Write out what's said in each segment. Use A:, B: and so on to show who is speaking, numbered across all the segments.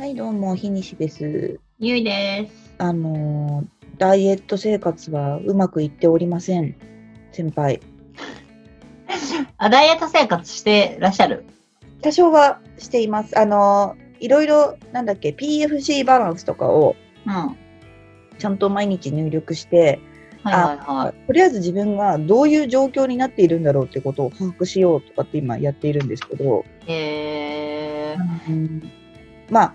A: はい、どうも、日西です。
B: ゆいです。
A: あのーダイエット生活はうまくいっておりません。先輩。
B: あ、ダイエット生活してらっしゃる？
A: 多少はしています。あのーいろいろ、なんだっけ、PFC バランスとかを
B: うん。はい
A: ちゃんと毎日入力して、
B: はいはい。
A: とりあえず自分がどういう状況になっているんだろうってことを把握しようとかって今やっているんですけど、
B: えー、
A: うんまあ、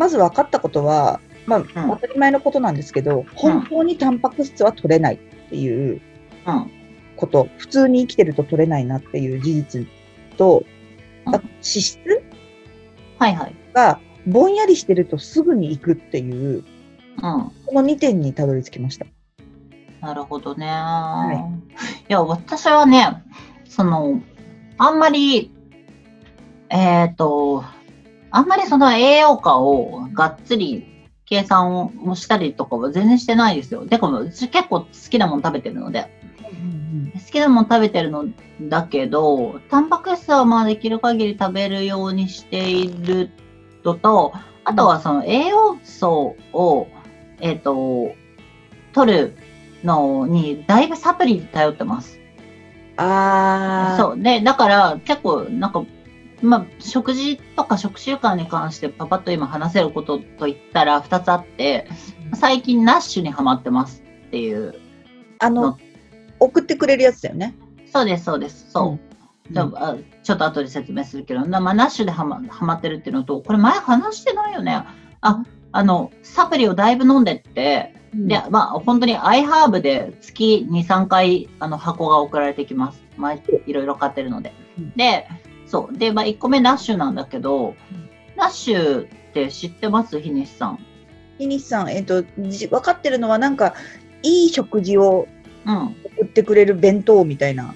A: まず分かったことは、まあ、
B: ん
A: 当たり前のことなんですけど、本当にタンパク質は取れないっていう
B: うん。
A: こと、普通に生きてると取れないなっていう事実と、
B: うん
A: あ脂質
B: はいはい。
A: がぼんやりしてるとすぐに行くっていう、
B: うん。
A: この2点にたどり着きました。
B: なるほどね。いや、私はね、その、あんまり、えっ、と、あんまりその栄養価をがっつり計算をしたりとかは全然してないですよ。でも、私結構好きなもの食べてるので。好きなもの食べてるのだけど、タンパク質はまあできる限り食べるようにしているのと、あとはその栄養素を、えっ、と、取るのにだいぶサプリに頼ってます。
A: ああ、
B: そう。で、だから結構なんか、まあ、食事とか食習慣に関してパパッと今話せることといったら2つあって、最近ナッシュにハマってますっていう。
A: あの
B: の、
A: 送ってくれるやつだよね。
B: そうです、そうです。そう。
A: うん
B: じゃああちょっと後で説明するけど、なまあ、ナッシュではまはまってるっていうのと、これ前話してないよね。あ、あの、サプリをだいぶ飲んでって、で、まあ、本当にアイハーブで月2、3回、あの、箱が送られてきます。まあ、いろいろ買ってるので
A: うん。
B: で、そう。で、まあ、1個目ナッシュなんだけど、ナッシュって知ってます？日西さん。
A: 日西さん、えっ、と、じ分かってるのはなんか、いい食事を
B: うん。
A: 送ってくれる弁当みたいな。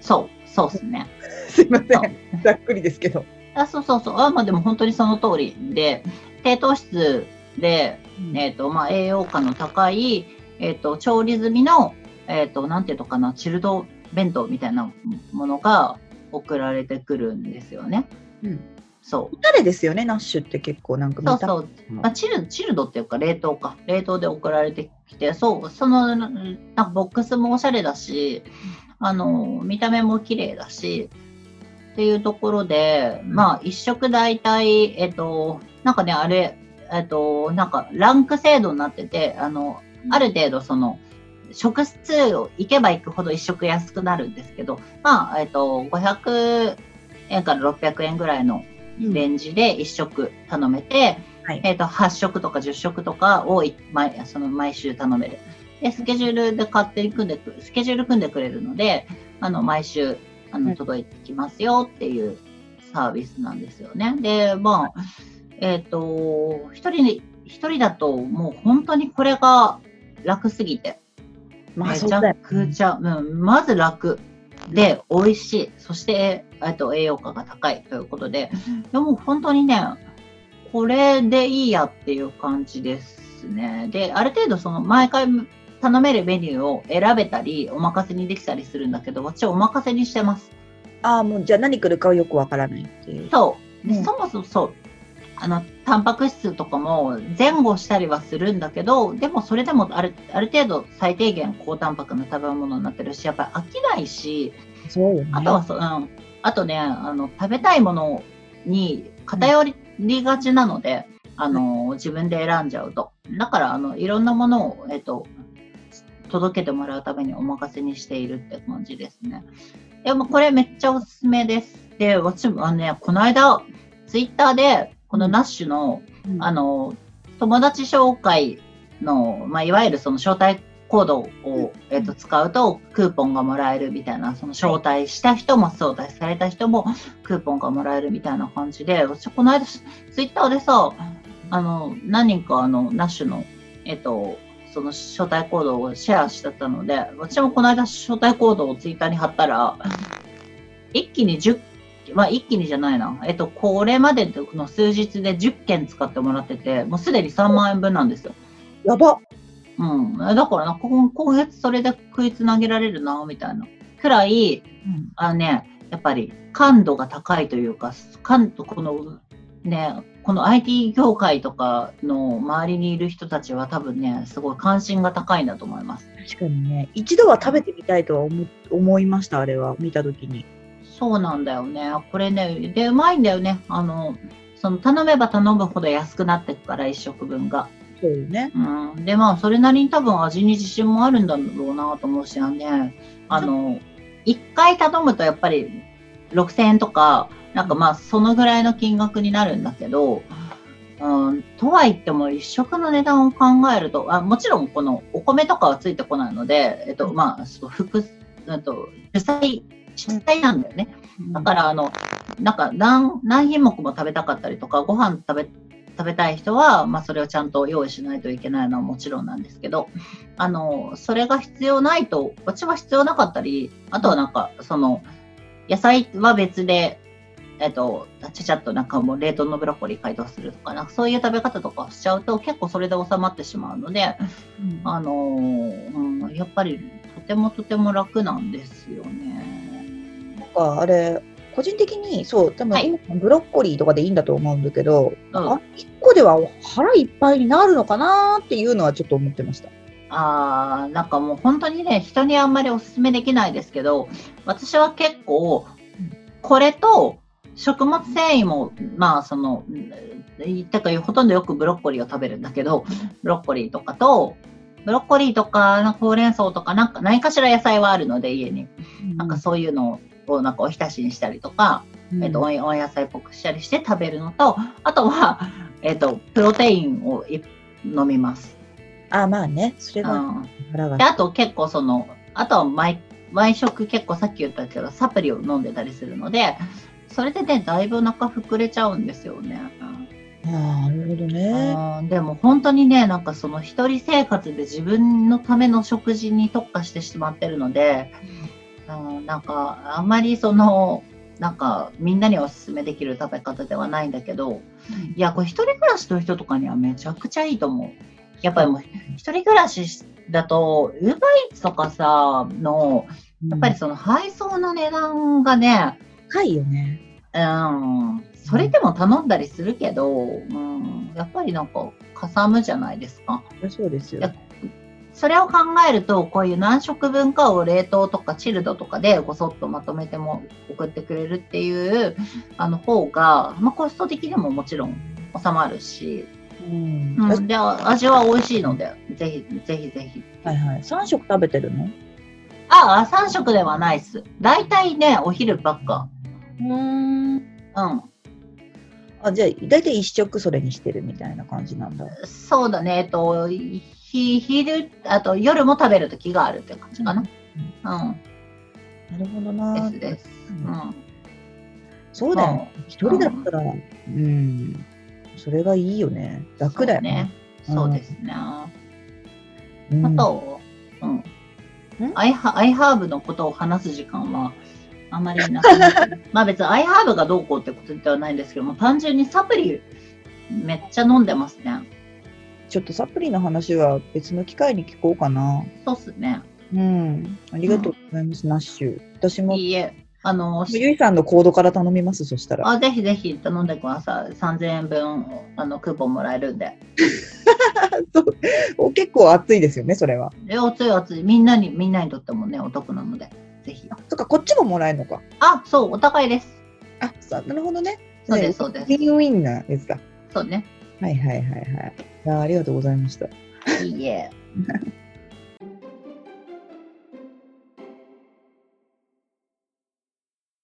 B: そう。そうですね。
A: すいませ
B: そ
A: ん。ざっくりですけど。
B: あそうそうそう。あまあ、でも本当にその通りで、低糖質で、えっ、と、まあ、栄養価の高い、えっ、と、調理済みの、えっ、と、なんていうのかな、チルド弁当みたいなものが送られてくるんですよね。
A: うん
B: そう。
A: 誰ですよね、ナッシュって結構なんか見た
B: そうそう。まあ、チルチルドっていうか冷凍か。冷凍で送られてきて、そう、その、なんかボックスもおしゃれだし、あの、見た目も綺麗だし、っていうところで、まあ、一食大体、えっと、なんかね、あれ、えっと、なんか、ランク制度になってて、あの、ある程度、その、食数を行けば行くほど一食安くなるんですけど、まあ、えっと、500円から600円ぐらいのレンジで1食頼めて、
A: はい
B: えっと8食とか10食とかをい毎その毎週頼める。で、スケジュールで勝手に組んでく、スケジュール組んでくれるので、あの、毎週、あの、
A: うん
B: 届いてきますよっていうサービスなんですよね。で、まあ、えっ、と、一人に、一人だともう本当にこれが楽すぎて、
A: まあ、
B: めちゃ。くちゃ、うん、まず楽で美味しい、そして、えっと、栄養価が高いということで、でも本当にね、これでいいやっていう感じですね。で、ある程度その毎回頼めるメニューを選べたり、お任せにできたりするんだけど、私はお任せにしてます。
A: ああ、もうじゃあ何来るかはよくわからないっていう。
B: そう。で
A: うん
B: そもそもそう。あの、タンパク質とかも前後したりはするんだけど、でもそれでもあるある程度最低限高タンパクの食べ物になってるし、やっぱり飽きないし、
A: そうよね。
B: あとはそ、うん、あとね、あの、食べたいものに偏りがちなので、あの、自分で選んじゃうと。だから、あの、いろんなものを、えっと、届けてもらうためにお任せにしているって感じですね。でも、これめっちゃおすすめです。で、私も、あのね、この間、ツイッターで、このナッシュの、
A: うん。
B: あの、友達紹介の、まあ、いわゆるその招待コードを、えっと、使うとクーポンがもらえるみたいな、その招待した人も招待された人もクーポンがもらえるみたいな感じで、私この間ツイッターでさ、あの、何人かあの、ナッシュの、えっと、その招待コードをシェアしてたので、私もこの間招待コードをツイッターに貼ったら、一気に10まあ一気にじゃないな。えっと、これまでの数日で10件使ってもらってて、もうすでに3万円分なんですよ。
A: やば。
B: うん。だからな、今今月それで食いつなげられるな、みたいな。くらい、あのね、やっぱり感度が高いというか、感度、この、ね、この IT 業界とかの周りにいる人たちは多分ね、すごい関心が高いんだと思います。
A: 確かにね、一度は食べてみたいとは思思いました、あれは、見たときに。
B: そうなんだよね。これね、で、うまいんだよね。あの、その頼めば頼むほど安くなっていくから、1食分が。
A: そうよね。
B: うん。で、まあ、それなりに多分味に自信もあるんだろうなと思うしね。あの、1回頼むとやっぱり6000円とか、なんかまあ、そのぐらいの金額になるんだけど、うん、とは言っても一食の値段を考えると、あもちろんこのお米とかはついてこないので、えっと、まあ、副、うんと、主菜、主菜なんだよね。だから、あの、なんか何、何品目も食べたかったりとか、ご飯食べ、食べたい人は、まあ、それをちゃんと用意しないといけないのはもちろんなんですけど、あの、それが必要ないと、うちは必要なかったり、あとはなんか、その、野菜は別で、えっと、ちゃちゃっとなんかもう冷凍のブロッコリー解凍するとか、なんかそういう食べ方とかをしちゃうと結構それで収まってしまうので、
A: うん
B: あのーうん、やっぱりとてもとても楽なんですよね。
A: かあれ、個人的に、そう、多分
B: はい
A: 今、ブロッコリーとかでいいんだと思うんだけど、
B: うん
A: あ1個では腹いっぱいになるのかなっていうのはちょっと思ってました。
B: あーなんかもう本当にね、人にあんまりお勧めできないですけど、私は結構、これと食物繊維も、まあその、うんてかほとんどよくブロッコリーを食べるんだけど、ブロッコリーとかと、ブロッコリーとかほうれん草とか、なんか何かしら野菜はあるので、家に。なんかそういうのをなんかおひたしにしたりとか、
A: うん、
B: えっと、温野菜っぽくしたりして食べるのと、あとは、えっと、プロテインをい飲みます。
A: あ、まあね、それが
B: うん。で、。あと結構その、あとは毎、毎食結構さっき言ったけど、サプリを飲んでたりするので、それでね、だいぶお腹膨れちゃうんですよね。
A: なるほどね。
B: うんでも本当にね、なんかその一人生活で自分のための食事に特化してしまってるので、うん、なんかあんまりその、なんかみんなにお勧めできる食べ方ではないんだけど、いや、これ一人暮らしの人とかにはめちゃくちゃいいと思う。やっぱりもう一人暮らしだと、ウーバーイーツとかさ、の、やっぱりその配送の値段がね、
A: 高いよね。
B: うん、それでも頼んだりするけど、うん、やっぱりなんか、かさむじゃないですか。
A: そうですよ。
B: それを考えると、こういう何食分かを冷凍とかチルドとかでごそっとまとめても送ってくれるっていう、あの方が、まあ、コスト的にももちろん収まるし、
A: うん
B: うん、で、味は美味しいので、ぜひ、ぜひぜひ。
A: はいはい。3食食べてるの？
B: ああ、3食ではないっす。大体ね、お昼ばっか。
A: うん。
B: うん。
A: あ、じゃあ、大体1食それにしてるみたいな感じなんだ。
B: そうだね、えっと、ひ昼、あと夜も食べる時があるって感じかな。
A: なるほど
B: うん。
A: な。
B: ですです。うん。
A: そうだよね。一人だったら、うん。それがいいよね。楽だよね。
B: そうですね。
A: うん
B: あと、うん
A: ん？
B: アイハアイハーブのことを話す時間は、あまりなくなって まあ別にアイハーブがどうこうってことではないんですけども、単純にサプリめっちゃ飲んでますね。
A: ちょっとサプリの話は別の機会に聞こうかな。
B: そうっすね。
A: うん。ありがとうございます、ナッシュ。私も、
B: いいえ、あの、
A: ゆいさんのコードから頼みます、そしたら。
B: あぜひぜひ頼んでください。3000円分あのクーポンもらえるんで。
A: そうお結構熱いですよね、それは。
B: え、熱い熱い。みんなに、みんなにとってもね、お得なので、
A: か、こっちももらえるのか。
B: あ、そう、お高いです。
A: あ、さなるほどね。
B: そうです
A: ね
B: そうです
A: ウィンウィンなやつだ。
B: そうね。
A: はいはいはいはい。いやありがとうございました。
B: いいえ。